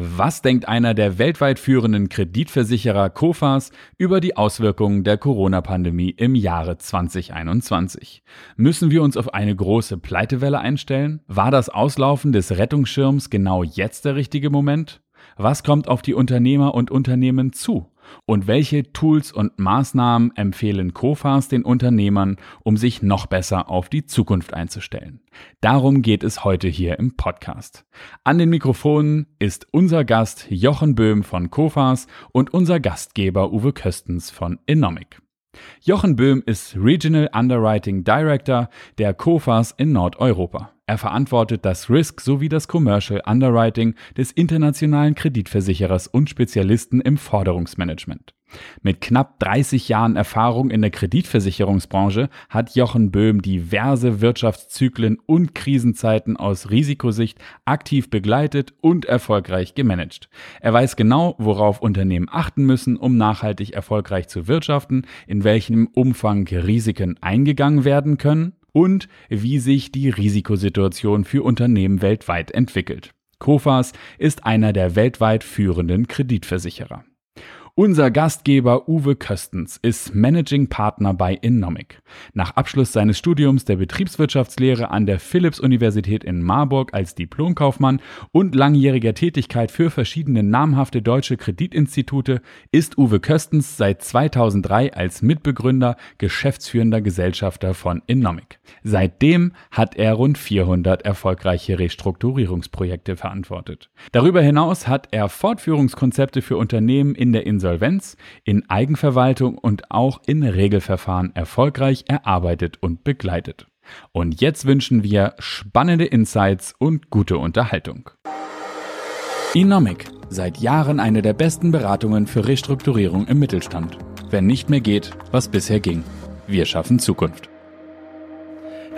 Was denkt einer der weltweit führenden Kreditversicherer Kofas über die Auswirkungen der Corona-Pandemie im Jahre 2021? Müssen wir uns auf eine große Pleitewelle einstellen? War das Auslaufen des Rettungsschirms genau jetzt der richtige Moment? Was kommt auf die Unternehmer und Unternehmen zu? Und welche Tools und Maßnahmen empfehlen Kofas den Unternehmern, um sich noch besser auf die Zukunft einzustellen? Darum geht es heute hier im Podcast. An den Mikrofonen ist unser Gast Jochen Böhm von Kofas und unser Gastgeber Uwe Köstens von Enomic. Jochen Böhm ist Regional Underwriting Director der Kofas in Nordeuropa. Er verantwortet das Risk sowie das Commercial Underwriting des internationalen Kreditversicherers und Spezialisten im Forderungsmanagement. Mit knapp 30 Jahren Erfahrung in der Kreditversicherungsbranche hat Jochen Böhm diverse Wirtschaftszyklen und Krisenzeiten aus Risikosicht aktiv begleitet und erfolgreich gemanagt. Er weiß genau, worauf Unternehmen achten müssen, um nachhaltig erfolgreich zu wirtschaften, in welchem Umfang Risiken eingegangen werden können und wie sich die Risikosituation für Unternehmen weltweit entwickelt. Kofas ist einer der weltweit führenden Kreditversicherer. Unser Gastgeber Uwe Köstens ist Managing Partner bei Innomic. Nach Abschluss seines Studiums der Betriebswirtschaftslehre an der Philipps-Universität in Marburg als Diplomkaufmann und langjähriger Tätigkeit für verschiedene namhafte deutsche Kreditinstitute ist Uwe Köstens seit 2003 als Mitbegründer geschäftsführender Gesellschafter von Innomic. Seitdem hat er rund 400 erfolgreiche Restrukturierungsprojekte verantwortet. Darüber hinaus hat er Fortführungskonzepte für Unternehmen in der Insel Insolvenz, in Eigenverwaltung und auch in Regelverfahren erfolgreich erarbeitet und begleitet. Und jetzt wünschen wir spannende Insights und gute Unterhaltung. Inomic, seit Jahren eine der besten Beratungen für Restrukturierung im Mittelstand. Wenn nicht mehr geht, was bisher ging. Wir schaffen Zukunft.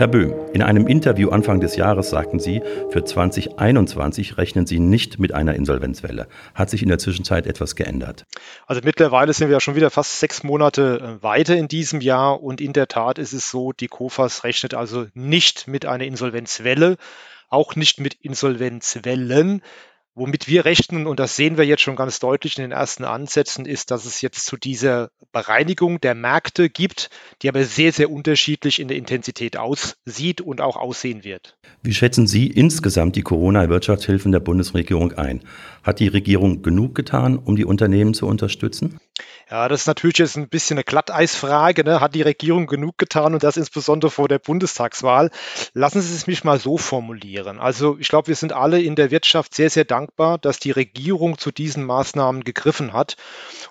Herr Böhm, in einem Interview Anfang des Jahres sagten Sie, für 2021 rechnen Sie nicht mit einer Insolvenzwelle. Hat sich in der Zwischenzeit etwas geändert? Also mittlerweile sind wir ja schon wieder fast sechs Monate äh, weiter in diesem Jahr und in der Tat ist es so, die KOFAS rechnet also nicht mit einer Insolvenzwelle, auch nicht mit Insolvenzwellen. Womit wir rechnen, und das sehen wir jetzt schon ganz deutlich in den ersten Ansätzen, ist, dass es jetzt zu dieser Bereinigung der Märkte gibt, die aber sehr, sehr unterschiedlich in der Intensität aussieht und auch aussehen wird. Wie schätzen Sie insgesamt die Corona-Wirtschaftshilfen der Bundesregierung ein? Hat die Regierung genug getan, um die Unternehmen zu unterstützen? Ja, das ist natürlich jetzt ein bisschen eine Glatteisfrage. Ne? Hat die Regierung genug getan und das insbesondere vor der Bundestagswahl? Lassen Sie es mich mal so formulieren. Also ich glaube, wir sind alle in der Wirtschaft sehr, sehr dankbar, dass die Regierung zu diesen Maßnahmen gegriffen hat.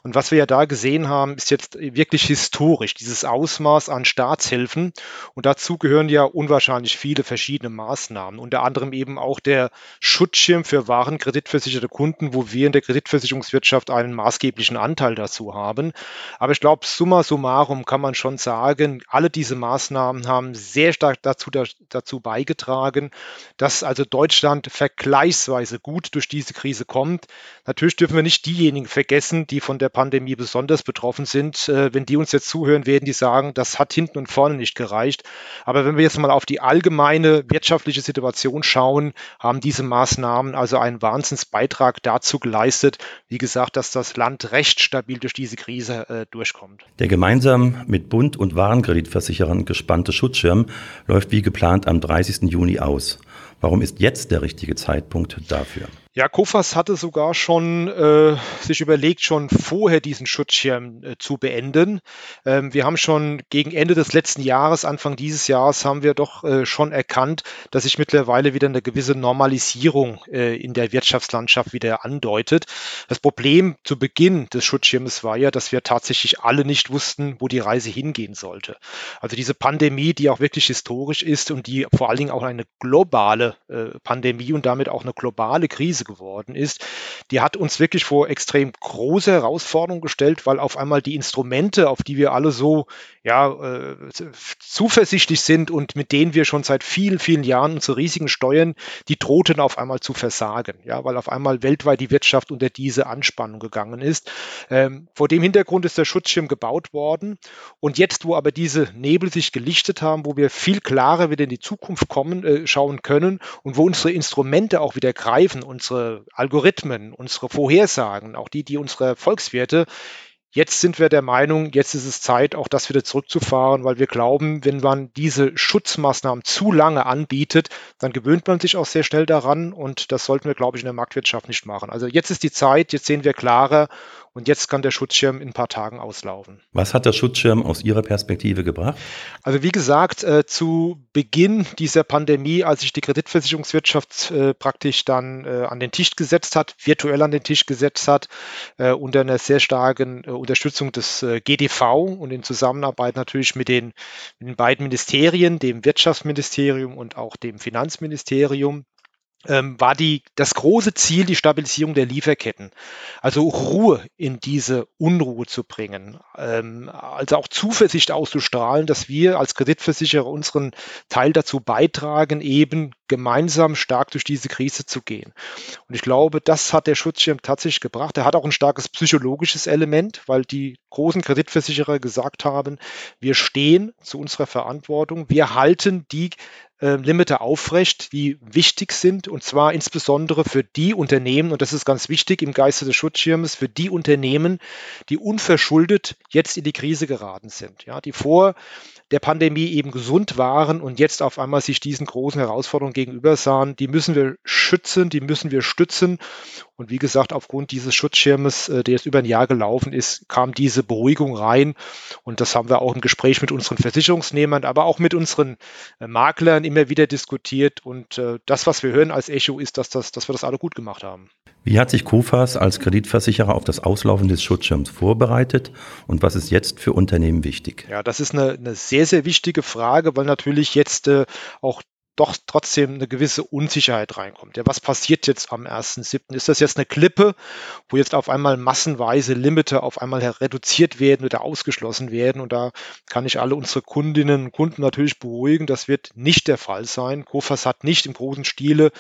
Und was wir ja da gesehen haben, ist jetzt wirklich historisch, dieses Ausmaß an Staatshilfen. Und dazu gehören ja unwahrscheinlich viele verschiedene Maßnahmen, unter anderem eben auch der Schutzschirm für warenkreditversicherte Kunden, wo wir in der Kreditversicherungswirtschaft einen maßgeblichen Anteil dazu haben haben. Aber ich glaube, summa summarum kann man schon sagen, alle diese Maßnahmen haben sehr stark dazu, dazu beigetragen, dass also Deutschland vergleichsweise gut durch diese Krise kommt. Natürlich dürfen wir nicht diejenigen vergessen, die von der Pandemie besonders betroffen sind. Äh, wenn die uns jetzt zuhören, werden die sagen, das hat hinten und vorne nicht gereicht. Aber wenn wir jetzt mal auf die allgemeine wirtschaftliche Situation schauen, haben diese Maßnahmen also einen Wahnsinnsbeitrag dazu geleistet, wie gesagt, dass das Land recht stabil durch diese Krise äh, durchkommt. Der gemeinsam mit Bund und Warenkreditversicherern gespannte Schutzschirm läuft wie geplant am 30. Juni aus. Warum ist jetzt der richtige Zeitpunkt dafür? Ja, Kofas hatte sogar schon äh, sich überlegt, schon vorher diesen Schutzschirm äh, zu beenden. Ähm, wir haben schon gegen Ende des letzten Jahres, Anfang dieses Jahres, haben wir doch äh, schon erkannt, dass sich mittlerweile wieder eine gewisse Normalisierung äh, in der Wirtschaftslandschaft wieder andeutet. Das Problem zu Beginn des Schutzschirmes war ja, dass wir tatsächlich alle nicht wussten, wo die Reise hingehen sollte. Also diese Pandemie, die auch wirklich historisch ist und die vor allen Dingen auch eine globale äh, Pandemie und damit auch eine globale Krise geworden ist, die hat uns wirklich vor extrem große Herausforderungen gestellt, weil auf einmal die Instrumente, auf die wir alle so ja, äh, zuversichtlich sind und mit denen wir schon seit vielen, vielen Jahren unsere Risiken steuern, die drohten auf einmal zu versagen, ja, weil auf einmal weltweit die Wirtschaft unter diese Anspannung gegangen ist. Ähm, vor dem Hintergrund ist der Schutzschirm gebaut worden und jetzt, wo aber diese Nebel sich gelichtet haben, wo wir viel klarer wieder in die Zukunft kommen, äh, schauen können und wo unsere Instrumente auch wieder greifen, unsere unsere Algorithmen, unsere Vorhersagen, auch die, die unsere Volkswerte Jetzt sind wir der Meinung, jetzt ist es Zeit, auch das wieder zurückzufahren, weil wir glauben, wenn man diese Schutzmaßnahmen zu lange anbietet, dann gewöhnt man sich auch sehr schnell daran und das sollten wir, glaube ich, in der Marktwirtschaft nicht machen. Also jetzt ist die Zeit, jetzt sehen wir klarer und jetzt kann der Schutzschirm in ein paar Tagen auslaufen. Was hat der Schutzschirm aus Ihrer Perspektive gebracht? Also wie gesagt, äh, zu Beginn dieser Pandemie, als sich die Kreditversicherungswirtschaft äh, praktisch dann äh, an den Tisch gesetzt hat, virtuell an den Tisch gesetzt hat, äh, unter einer sehr starken äh, Unterstützung des äh, GDV und in Zusammenarbeit natürlich mit den, mit den beiden Ministerien, dem Wirtschaftsministerium und auch dem Finanzministerium, war die, das große Ziel die Stabilisierung der Lieferketten. Also Ruhe in diese Unruhe zu bringen. Ähm, also auch Zuversicht auszustrahlen, dass wir als Kreditversicherer unseren Teil dazu beitragen, eben gemeinsam stark durch diese Krise zu gehen. Und ich glaube, das hat der Schutzschirm tatsächlich gebracht. Er hat auch ein starkes psychologisches Element, weil die großen Kreditversicherer gesagt haben, wir stehen zu unserer Verantwortung, wir halten die äh, Limiter aufrecht, die wichtig sind, und zwar insbesondere für die Unternehmen, und das ist ganz wichtig im Geiste des Schutzschirmes, für die Unternehmen, die unverschuldet jetzt in die Krise geraten sind, ja, die vor der Pandemie eben gesund waren und jetzt auf einmal sich diesen großen Herausforderungen gegenüber sahen, die müssen wir schützen, die müssen wir stützen. Und wie gesagt, aufgrund dieses Schutzschirmes, äh, der jetzt über ein Jahr gelaufen ist, kam diese Beruhigung rein. Und das haben wir auch im Gespräch mit unseren Versicherungsnehmern, aber auch mit unseren äh, Maklern immer wieder diskutiert. Und äh, das, was wir hören als Echo, ist, dass, das, dass wir das alle gut gemacht haben. Wie hat sich KUFAS als Kreditversicherer auf das Auslaufen des Schutzschirms vorbereitet und was ist jetzt für Unternehmen wichtig? Ja, das ist eine, eine sehr, sehr wichtige Frage, weil natürlich jetzt äh, auch doch trotzdem eine gewisse Unsicherheit reinkommt. Ja, was passiert jetzt am 1.7.? Ist das jetzt eine Klippe, wo jetzt auf einmal massenweise Limite auf einmal reduziert werden oder ausgeschlossen werden? Und da kann ich alle unsere Kundinnen und Kunden natürlich beruhigen, das wird nicht der Fall sein. Kofas hat nicht im großen Stile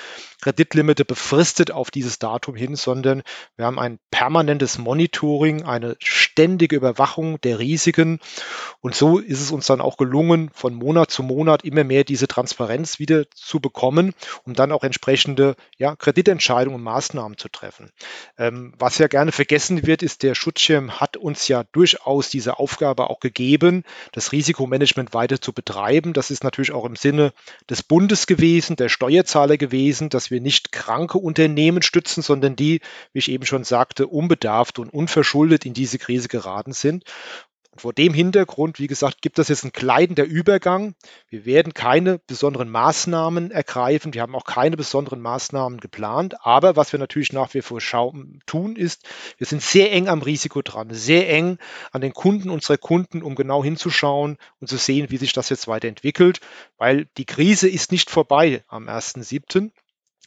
Kreditlimite befristet auf dieses Datum hin, sondern wir haben ein permanentes Monitoring, eine ständige Überwachung der Risiken. Und so ist es uns dann auch gelungen, von Monat zu Monat immer mehr diese Transparenz wieder Kredite zu bekommen, um dann auch entsprechende ja, Kreditentscheidungen und Maßnahmen zu treffen. Ähm, was ja gerne vergessen wird, ist, der Schutzschirm hat uns ja durchaus diese Aufgabe auch gegeben, das Risikomanagement weiter zu betreiben. Das ist natürlich auch im Sinne des Bundes gewesen, der Steuerzahler gewesen, dass wir nicht kranke Unternehmen stützen, sondern die, wie ich eben schon sagte, unbedarft und unverschuldet in diese Krise geraten sind. Vor dem Hintergrund, wie gesagt, gibt es jetzt einen gleitender Übergang. Wir werden keine besonderen Maßnahmen ergreifen. Wir haben auch keine besonderen Maßnahmen geplant. Aber was wir natürlich nach wie vor tun, ist, wir sind sehr eng am Risiko dran, sehr eng an den Kunden unserer Kunden, um genau hinzuschauen und zu sehen, wie sich das jetzt weiterentwickelt. Weil die Krise ist nicht vorbei am 1.7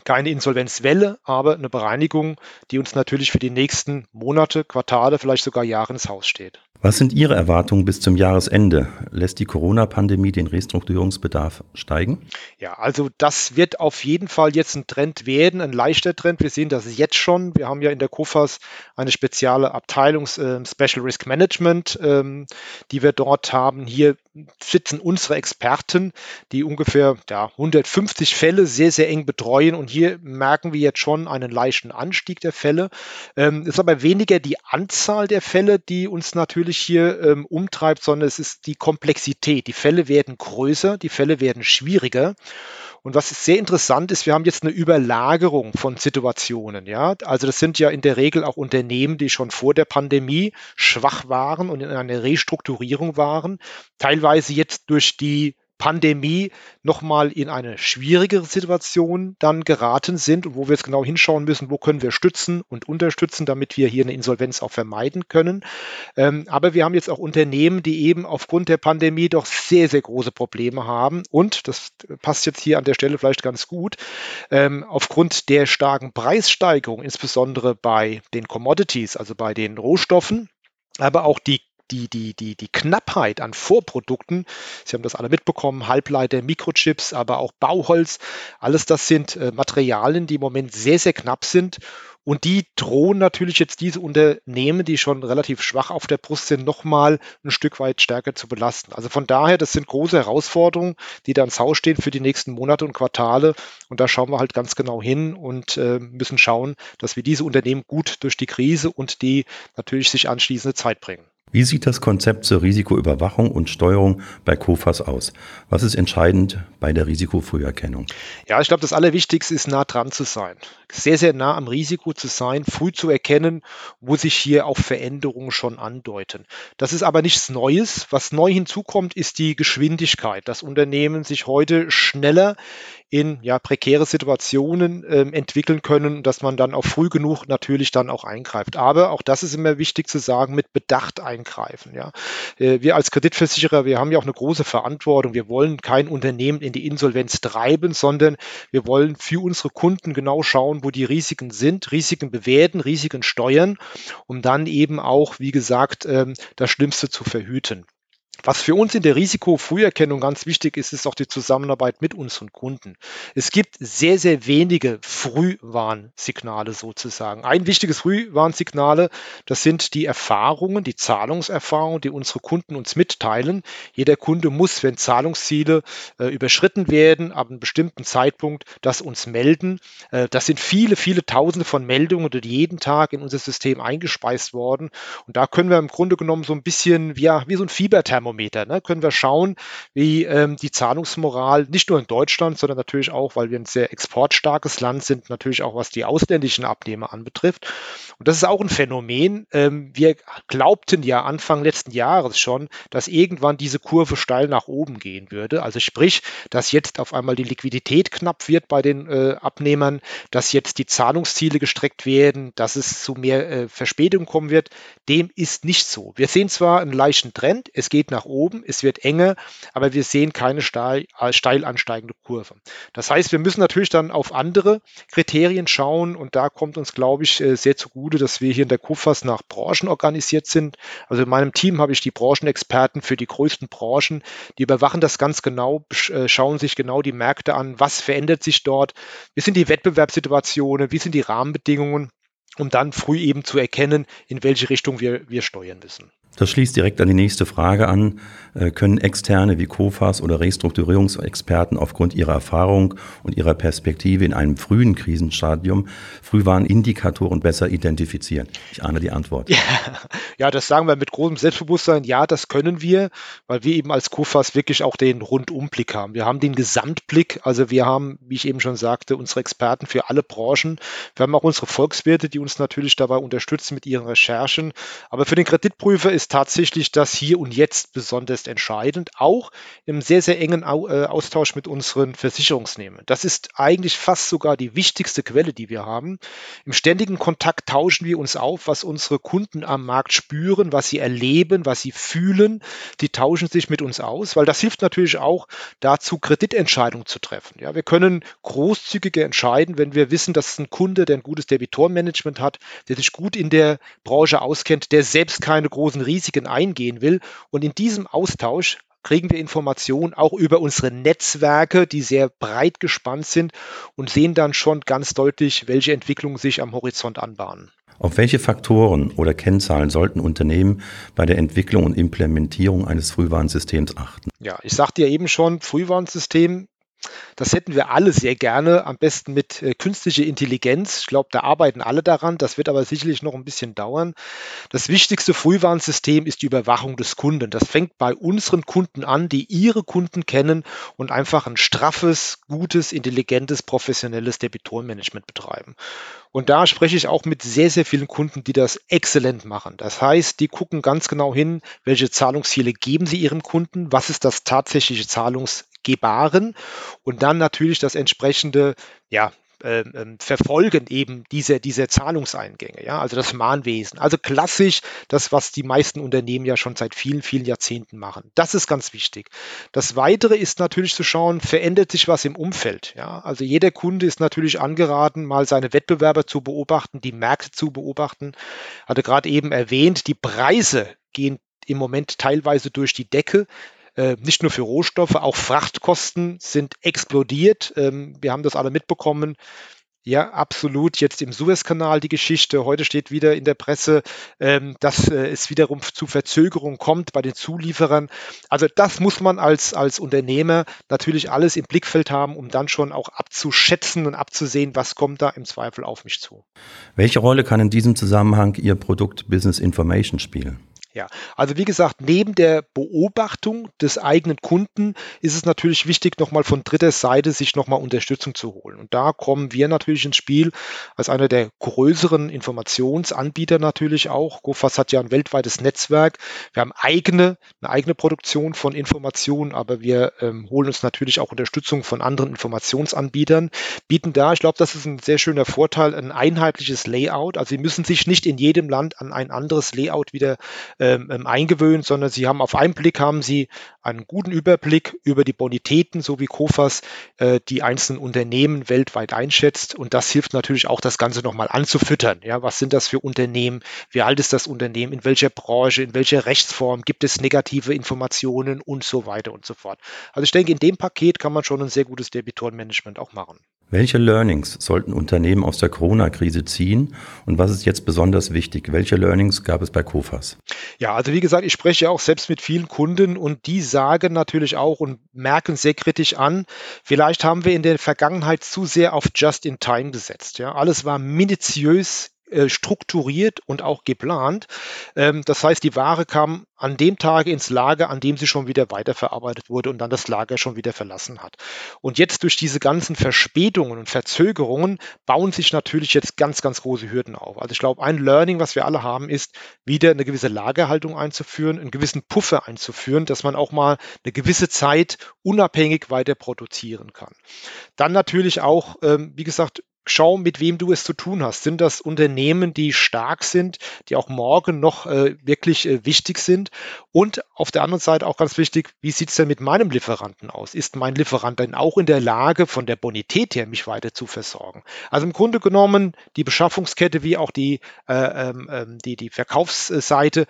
keine Insolvenzwelle, aber eine Bereinigung, die uns natürlich für die nächsten Monate, Quartale, vielleicht sogar Jahre ins Haus steht. Was sind Ihre Erwartungen bis zum Jahresende? Lässt die Corona-Pandemie den Restrukturierungsbedarf steigen? Ja, also das wird auf jeden Fall jetzt ein Trend werden, ein leichter Trend. Wir sehen das jetzt schon. Wir haben ja in der KOFAS eine spezielle Abteilung, äh, Special Risk Management, ähm, die wir dort haben. Hier sitzen unsere Experten, die ungefähr ja, 150 Fälle sehr, sehr eng betreuen. Und hier merken wir jetzt schon einen leichten Anstieg der Fälle. Ähm, ist aber weniger die Anzahl der Fälle, die uns natürlich natürlich hier ähm, umtreibt, sondern es ist die Komplexität. Die Fälle werden größer, die Fälle werden schwieriger. Und was sehr interessant ist, wir haben jetzt eine Überlagerung von Situationen. Ja, also das sind ja in der Regel auch Unternehmen, die schon vor der Pandemie schwach waren und in einer Restrukturierung waren, teilweise jetzt durch die Pandemie nochmal in eine schwierigere Situation dann geraten sind und wo wir jetzt genau hinschauen müssen, wo können wir stützen und unterstützen, damit wir hier eine Insolvenz auch vermeiden können. Ähm, aber wir haben jetzt auch Unternehmen, die eben aufgrund der Pandemie doch sehr, sehr große Probleme haben und, das passt jetzt hier an der Stelle vielleicht ganz gut, ähm, aufgrund der starken Preissteigerung, insbesondere bei den Commodities, also bei den Rohstoffen, aber auch die die, die, die, die Knappheit an Vorprodukten, Sie haben das alle mitbekommen, Halbleiter, Mikrochips, aber auch Bauholz, alles das sind äh, Materialien, die im Moment sehr, sehr knapp sind und die drohen natürlich jetzt diese Unternehmen, die schon relativ schwach auf der Brust sind, nochmal ein Stück weit stärker zu belasten. Also von daher, das sind große Herausforderungen, die da ins Haus stehen für die nächsten Monate und Quartale. Und da schauen wir halt ganz genau hin und äh, müssen schauen, dass wir diese Unternehmen gut durch die Krise und die natürlich sich anschließende Zeit bringen. Wie sieht das Konzept zur Risikoüberwachung und Steuerung bei KOFAS aus? Was ist entscheidend bei der Risikofrüherkennung? Ja, ich glaube, das Allerwichtigste ist nah dran zu sein. Sehr, sehr nah am Risiko zu sein, früh zu erkennen, wo sich hier auch Veränderungen schon andeuten. Das ist aber nichts Neues. Was neu hinzukommt, ist die Geschwindigkeit, dass Unternehmen sich heute schneller in ja, prekäre Situationen ähm, entwickeln können, dass man dann auch früh genug natürlich dann auch eingreift. Aber auch das ist immer wichtig zu sagen, mit Bedacht eingreifen. Ja. Äh, wir als Kreditversicherer, wir haben ja auch eine große Verantwortung. Wir wollen kein Unternehmen in die Insolvenz treiben, sondern wir wollen für unsere Kunden genau schauen, wo die Risiken sind, Risiken bewerten, Risiken steuern, um dann eben auch, wie gesagt, ähm, das Schlimmste zu verhüten. Was für uns in der Risikofrüherkennung ganz wichtig ist, ist auch die Zusammenarbeit mit unseren Kunden. Es gibt sehr, sehr wenige Frühwarnsignale sozusagen. Ein wichtiges Frühwarnsignale, das sind die Erfahrungen, die Zahlungserfahrungen, die unsere Kunden uns mitteilen. Jeder Kunde muss, wenn Zahlungsziele äh, überschritten werden, ab einem bestimmten Zeitpunkt das uns melden. Äh, das sind viele, viele Tausende von Meldungen, die jeden Tag in unser System eingespeist worden. Und da können wir im Grunde genommen so ein bisschen ja, wie so ein Fieberthermometer Thermometer. Ne? Können wir schauen, wie ähm, die Zahlungsmoral nicht nur in Deutschland, sondern natürlich auch, weil wir ein sehr exportstarkes Land sind, natürlich auch was die ausländischen Abnehmer anbetrifft. Und das ist auch ein Phänomen. Ähm, wir glaubten ja Anfang letzten Jahres schon, dass irgendwann diese Kurve steil nach oben gehen würde. Also sprich, dass jetzt auf einmal die Liquidität knapp wird bei den äh, Abnehmern, dass jetzt die Zahlungsziele gestreckt werden, dass es zu mehr äh, Verspätung kommen wird. Dem ist nicht so. Wir sehen zwar einen leichten Trend, es geht nach oben, es wird enger, aber wir sehen keine steil, äh, steil ansteigende Kurve. Das heißt, wir müssen natürlich dann auf andere Kriterien schauen und da kommt uns, glaube ich, äh, sehr zugute, dass wir hier in der KUFAS nach Branchen organisiert sind. Also in meinem Team habe ich die Branchenexperten für die größten Branchen, die überwachen das ganz genau, äh, schauen sich genau die Märkte an, was verändert sich dort, wie sind die Wettbewerbssituationen, wie sind die Rahmenbedingungen um dann früh eben zu erkennen, in welche Richtung wir, wir steuern müssen. Das schließt direkt an die nächste Frage an. Äh, können Externe wie COFAS oder Restrukturierungsexperten aufgrund ihrer Erfahrung und ihrer Perspektive in einem frühen Krisenstadium Frühwarnindikatoren besser identifizieren? Ich ahne die Antwort. Ja, ja, das sagen wir mit großem Selbstbewusstsein. Ja, das können wir, weil wir eben als COFAS wirklich auch den Rundumblick haben. Wir haben den Gesamtblick. Also wir haben, wie ich eben schon sagte, unsere Experten für alle Branchen. Wir haben auch unsere Volkswirte, die uns natürlich dabei unterstützen mit ihren Recherchen. Aber für den Kreditprüfer ist ist tatsächlich das Hier und Jetzt besonders entscheidend, auch im sehr, sehr engen äh, Austausch mit unseren Versicherungsnehmern. Das ist eigentlich fast sogar die wichtigste Quelle, die wir haben. Im ständigen Kontakt tauschen wir uns auf, was unsere Kunden am Markt spüren, was sie erleben, was sie fühlen. Die tauschen sich mit uns aus, weil das hilft natürlich auch dazu, Kreditentscheidungen zu treffen. Ja, wir können großzügiger entscheiden, wenn wir wissen, dass ein Kunde, der ein gutes Debitormanagement hat, der sich gut in der Branche auskennt, der selbst keine großen Risiken eingehen will. Und in diesem Austausch kriegen wir Informationen auch über unsere Netzwerke, die sehr breit gespannt sind und sehen dann schon ganz deutlich, welche Entwicklungen sich am Horizont anbahnen. Auf welche Faktoren oder Kennzahlen sollten Unternehmen bei der Entwicklung und Implementierung eines Frühwarnsystems achten? Ja, ich sagte ja eben schon, Frühwarnsystem das hätten wir alle sehr gerne, am besten mit äh, künstlicher Intelligenz. Ich glaube, da arbeiten alle daran. Das wird aber sicherlich noch ein bisschen dauern. Das wichtigste Frühwarnsystem ist die Überwachung des Kunden. Das fängt bei unseren Kunden an, die ihre Kunden kennen und einfach ein straffes, gutes, intelligentes, professionelles Debitorenmanagement betreiben. Und da spreche ich auch mit sehr, sehr vielen Kunden, die das exzellent machen. Das heißt, die gucken ganz genau hin, welche Zahlungsziele geben sie ihrem Kunden, was ist das tatsächliche Zahlungsgebaren und dann natürlich das entsprechende, ja, ähm, ähm, Verfolgen eben dieser, dieser Zahlungseingänge, ja, also das Mahnwesen. Also klassisch das, was die meisten Unternehmen ja schon seit vielen, vielen Jahrzehnten machen. Das ist ganz wichtig. Das Weitere ist natürlich zu schauen, verändert sich was im Umfeld, ja. Also jeder Kunde ist natürlich angeraten, mal seine Wettbewerber zu beobachten, die Märkte zu beobachten. Hatte gerade eben erwähnt, die Preise gehen im Moment teilweise durch die Decke. Äh, nicht nur für Rohstoffe, auch Frachtkosten sind explodiert. Ähm, wir haben das alle mitbekommen. Ja, absolut. Jetzt im Suezkanal die Geschichte. Heute steht wieder in der Presse, ähm, dass äh, es wiederum zu Verzögerungen kommt bei den Zulieferern. Also das muss man als, als Unternehmer natürlich alles im Blickfeld haben, um dann schon auch abzuschätzen und abzusehen, was kommt da im Zweifel auf mich zu. Welche Rolle kann in diesem Zusammenhang Ihr Produkt Business Information spielen? Ja, also wie gesagt, neben der Beobachtung des eigenen Kunden ist es natürlich wichtig, nochmal von dritter Seite sich nochmal Unterstützung zu holen. Und da kommen wir natürlich ins Spiel als einer der größeren Informationsanbieter natürlich auch. GoFast hat ja ein weltweites Netzwerk. Wir haben eigene, eine eigene Produktion von Informationen, aber wir ähm, holen uns natürlich auch Unterstützung von anderen Informationsanbietern, bieten da, ich glaube, das ist ein sehr schöner Vorteil, ein einheitliches Layout. Also Sie müssen sich nicht in jedem Land an ein anderes Layout wieder ähm, ähm, eingewöhnt, sondern sie haben auf einen Blick haben sie einen guten Überblick über die Bonitäten, so wie Kofas äh, die einzelnen Unternehmen weltweit einschätzt. Und das hilft natürlich auch, das Ganze nochmal anzufüttern. Ja, was sind das für Unternehmen? Wie alt ist das Unternehmen? In welcher Branche? In welcher Rechtsform? Gibt es negative Informationen und so weiter und so fort? Also ich denke, in dem Paket kann man schon ein sehr gutes Debitorenmanagement auch machen. Welche Learnings sollten Unternehmen aus der Corona-Krise ziehen und was ist jetzt besonders wichtig? Welche Learnings gab es bei Kofas? Ja, also wie gesagt, ich spreche auch selbst mit vielen Kunden und die sagen natürlich auch und merken sehr kritisch an, vielleicht haben wir in der Vergangenheit zu sehr auf Just-in-Time gesetzt. Ja, alles war minutiös äh, strukturiert und auch geplant. Ähm, das heißt, die Ware kam an dem Tag ins Lager, an dem sie schon wieder weiterverarbeitet wurde und dann das Lager schon wieder verlassen hat. Und jetzt durch diese ganzen Verspätungen und Verzögerungen bauen sich natürlich jetzt ganz, ganz große Hürden auf. Also ich glaube, ein Learning, was wir alle haben, ist, wieder eine gewisse Lagerhaltung einzuführen, einen gewissen Puffer einzuführen, dass man auch mal eine gewisse Zeit unabhängig weiter produzieren kann. Dann natürlich auch, ähm, wie gesagt, schau, mit wem du es zu tun hast. Sind das Unternehmen, die stark sind, die auch morgen noch äh, wirklich äh, wichtig sind? Und auf der anderen Seite auch ganz wichtig, wie sieht es denn mit meinem Lieferanten aus? Ist mein Lieferant denn auch in der Lage, von der Bonität her mich weiter zu versorgen? Also im Grunde genommen die Beschaffungskette wie auch die, äh, ähm, ähm die, die Verkaufsseite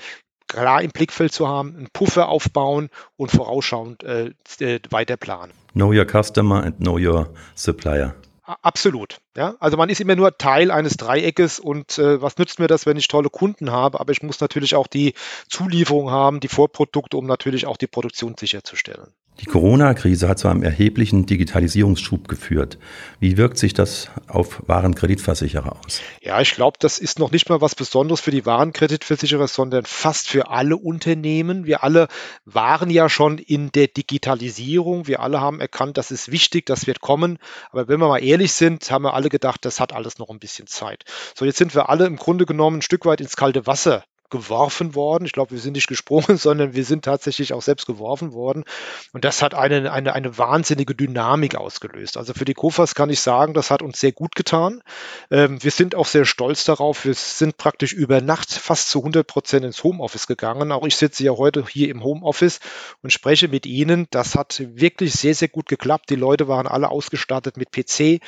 klar im Blickfeld zu haben, einen Puffer aufbauen und vorausschauend äh, äh weiter planen. Know your customer and know your supplier. Absolut. Ja, also man ist immer nur Teil eines Dreieckes und äh, was nützt mir das, wenn ich tolle Kunden habe? Aber ich muss natürlich auch die Zulieferung haben, die Vorprodukte, um natürlich auch die Produktion sicherzustellen. Die Corona-Krise hat zu einem erheblichen Digitalisierungsschub geführt. Wie wirkt sich das auf Warenkreditversicherer aus? Ja, ich glaube, das ist noch nicht mal was Besonderes für die Warenkreditversicherer, sondern fast für alle Unternehmen. Wir alle waren ja schon in der Digitalisierung. Wir alle haben erkannt, das ist wichtig, das wird kommen. Aber wenn wir mal ehrlich sind, haben wir alle gedacht, das hat alles noch ein bisschen Zeit. So, jetzt sind wir alle im Grunde genommen ein Stück weit ins kalte Wasser geworfen worden. Ich glaube, wir sind nicht gesprungen, sondern wir sind tatsächlich auch selbst geworfen worden. Und das hat eine, eine, eine wahnsinnige Dynamik ausgelöst. Also für die Kofas kann ich sagen, das hat uns sehr gut getan. Ähm, wir sind auch sehr stolz darauf. Wir sind praktisch über Nacht fast zu 100 Prozent ins Homeoffice gegangen. Auch ich sitze ja heute hier im Homeoffice und spreche mit Ihnen. Das hat wirklich sehr, sehr gut geklappt. Die Leute waren alle ausgestattet mit PC,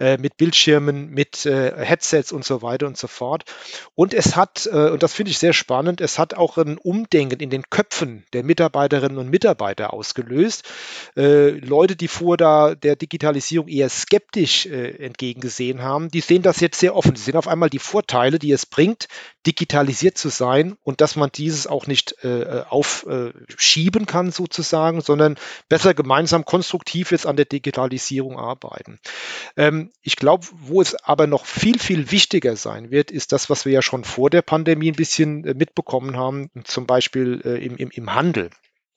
äh, mit Bildschirmen, mit äh, Headsets und so weiter und so fort. Und es hat, äh, und das finde ich sehr sehr spannend. Es hat auch ein Umdenken in den Köpfen der Mitarbeiterinnen und Mitarbeiter ausgelöst. Äh, Leute, die vor da der Digitalisierung eher skeptisch äh, entgegengesehen haben, die sehen das jetzt sehr offen. Sie sehen auf einmal die Vorteile, die es bringt, digitalisiert zu sein und dass man dieses auch nicht äh, aufschieben kann sozusagen, sondern besser gemeinsam konstruktiv jetzt an der Digitalisierung arbeiten. Ähm, ich glaube, wo es aber noch viel, viel wichtiger sein wird, ist das, was wir ja schon vor der Pandemie ein bisschen äh, mitbekommen haben, zum Beispiel äh, im, im, im Handel.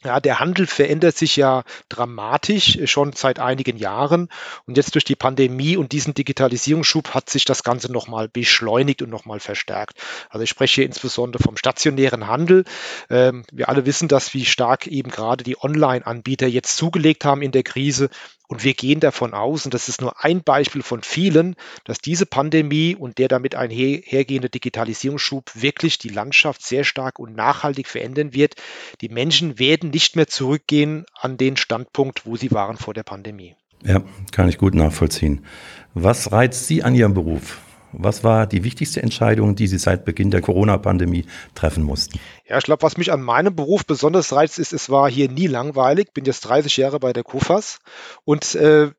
Ja, der Handel verändert sich ja dramatisch äh, schon seit einigen Jahren und jetzt durch die Pandemie und diesen Digitalisierungsschub hat sich das Ganze nochmal beschleunigt und nochmal verstärkt. Also ich spreche hier insbesondere vom stationären Handel. Ähm, wir alle wissen dass wie stark eben gerade die Online-Anbieter jetzt zugelegt haben in der Krise und wir gehen davon aus, und das ist nur ein Beispiel von vielen, dass diese Pandemie und der damit einhergehende Digitalisierungsschub wirklich die Landschaft sehr stark und nachhaltig verändern wird. Die Menschen werden nicht mehr zurückgehen an den Standpunkt, wo sie waren vor der Pandemie. Ja, kann ich gut nachvollziehen. Was reizt Sie an Ihrem Beruf? Was war die wichtigste Entscheidung, die Sie seit Beginn der Corona-Pandemie treffen mussten? Ja, ich glaube, was mich an meinem Beruf besonders reizt, ist, es war hier nie langweilig. Bin jetzt 30 Jahre bei der KUFAS und äh,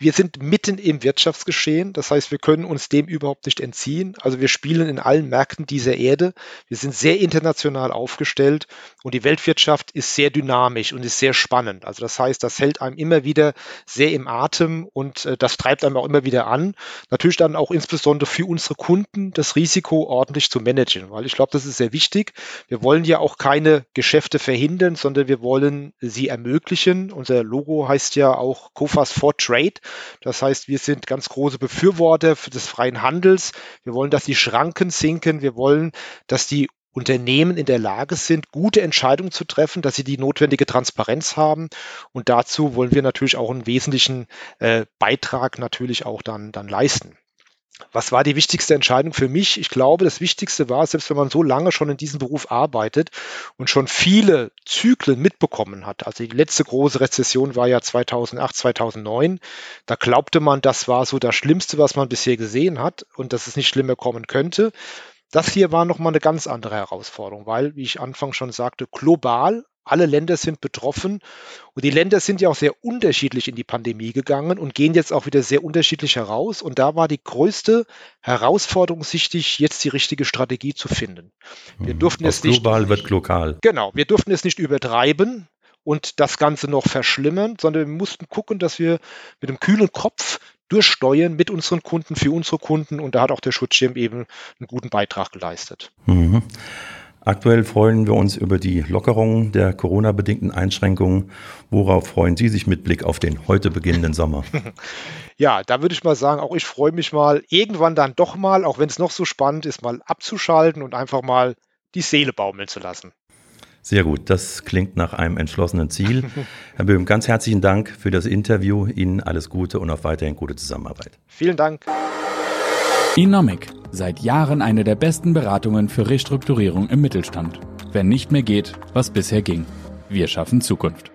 wir sind mitten im Wirtschaftsgeschehen, das heißt, wir können uns dem überhaupt nicht entziehen. Also wir spielen in allen Märkten dieser Erde. Wir sind sehr international aufgestellt und die Weltwirtschaft ist sehr dynamisch und ist sehr spannend. Also das heißt, das hält einem immer wieder sehr im Atem und äh, das treibt einem auch immer wieder an. Natürlich dann auch insbesondere für unsere Kunden das Risiko ordentlich zu managen, weil ich glaube, das ist sehr wichtig. Wir wollen ja auch keine Geschäfte verhindern, sondern wir wollen sie ermöglichen. Unser Logo heißt ja auch COFAS for Trade. Das heißt, wir sind ganz große Befürworter des freien Handels. Wir wollen, dass die Schranken sinken. Wir wollen, dass die Unternehmen in der Lage sind, gute Entscheidungen zu treffen, dass sie die notwendige Transparenz haben. Und dazu wollen wir natürlich auch einen wesentlichen äh, Beitrag natürlich auch dann, dann leisten. Was war die wichtigste Entscheidung für mich? Ich glaube, das Wichtigste war, selbst wenn man so lange schon in diesem Beruf arbeitet und schon viele Zyklen mitbekommen hat. Also die letzte große Rezession war ja 2008, 2009. Da glaubte man, das war so das Schlimmste, was man bisher gesehen hat und dass es nicht schlimmer kommen könnte. Das hier war nochmal eine ganz andere Herausforderung, weil, wie ich anfangs schon sagte, global alle Länder sind betroffen und die Länder sind ja auch sehr unterschiedlich in die Pandemie gegangen und gehen jetzt auch wieder sehr unterschiedlich heraus. Und da war die größte Herausforderung sichtig, jetzt die richtige Strategie zu finden. Wir mhm. durften Aus es nicht. Global wird lokal. Genau, wir durften es nicht übertreiben und das Ganze noch verschlimmern, sondern wir mussten gucken, dass wir mit einem kühlen Kopf durchsteuern mit unseren Kunden, für unsere Kunden. Und da hat auch der Schutzschirm eben einen guten Beitrag geleistet. Mhm. Aktuell freuen wir uns über die Lockerung der Corona-bedingten Einschränkungen. Worauf freuen Sie sich mit Blick auf den heute beginnenden Sommer? Ja, da würde ich mal sagen, auch ich freue mich mal, irgendwann dann doch mal, auch wenn es noch so spannend ist, mal abzuschalten und einfach mal die Seele baumeln zu lassen. Sehr gut, das klingt nach einem entschlossenen Ziel. Herr Böhm, ganz herzlichen Dank für das Interview. Ihnen alles Gute und auf weiterhin gute Zusammenarbeit. Vielen Dank. Inomic, seit Jahren eine der besten Beratungen für Restrukturierung im Mittelstand. Wenn nicht mehr geht, was bisher ging. Wir schaffen Zukunft.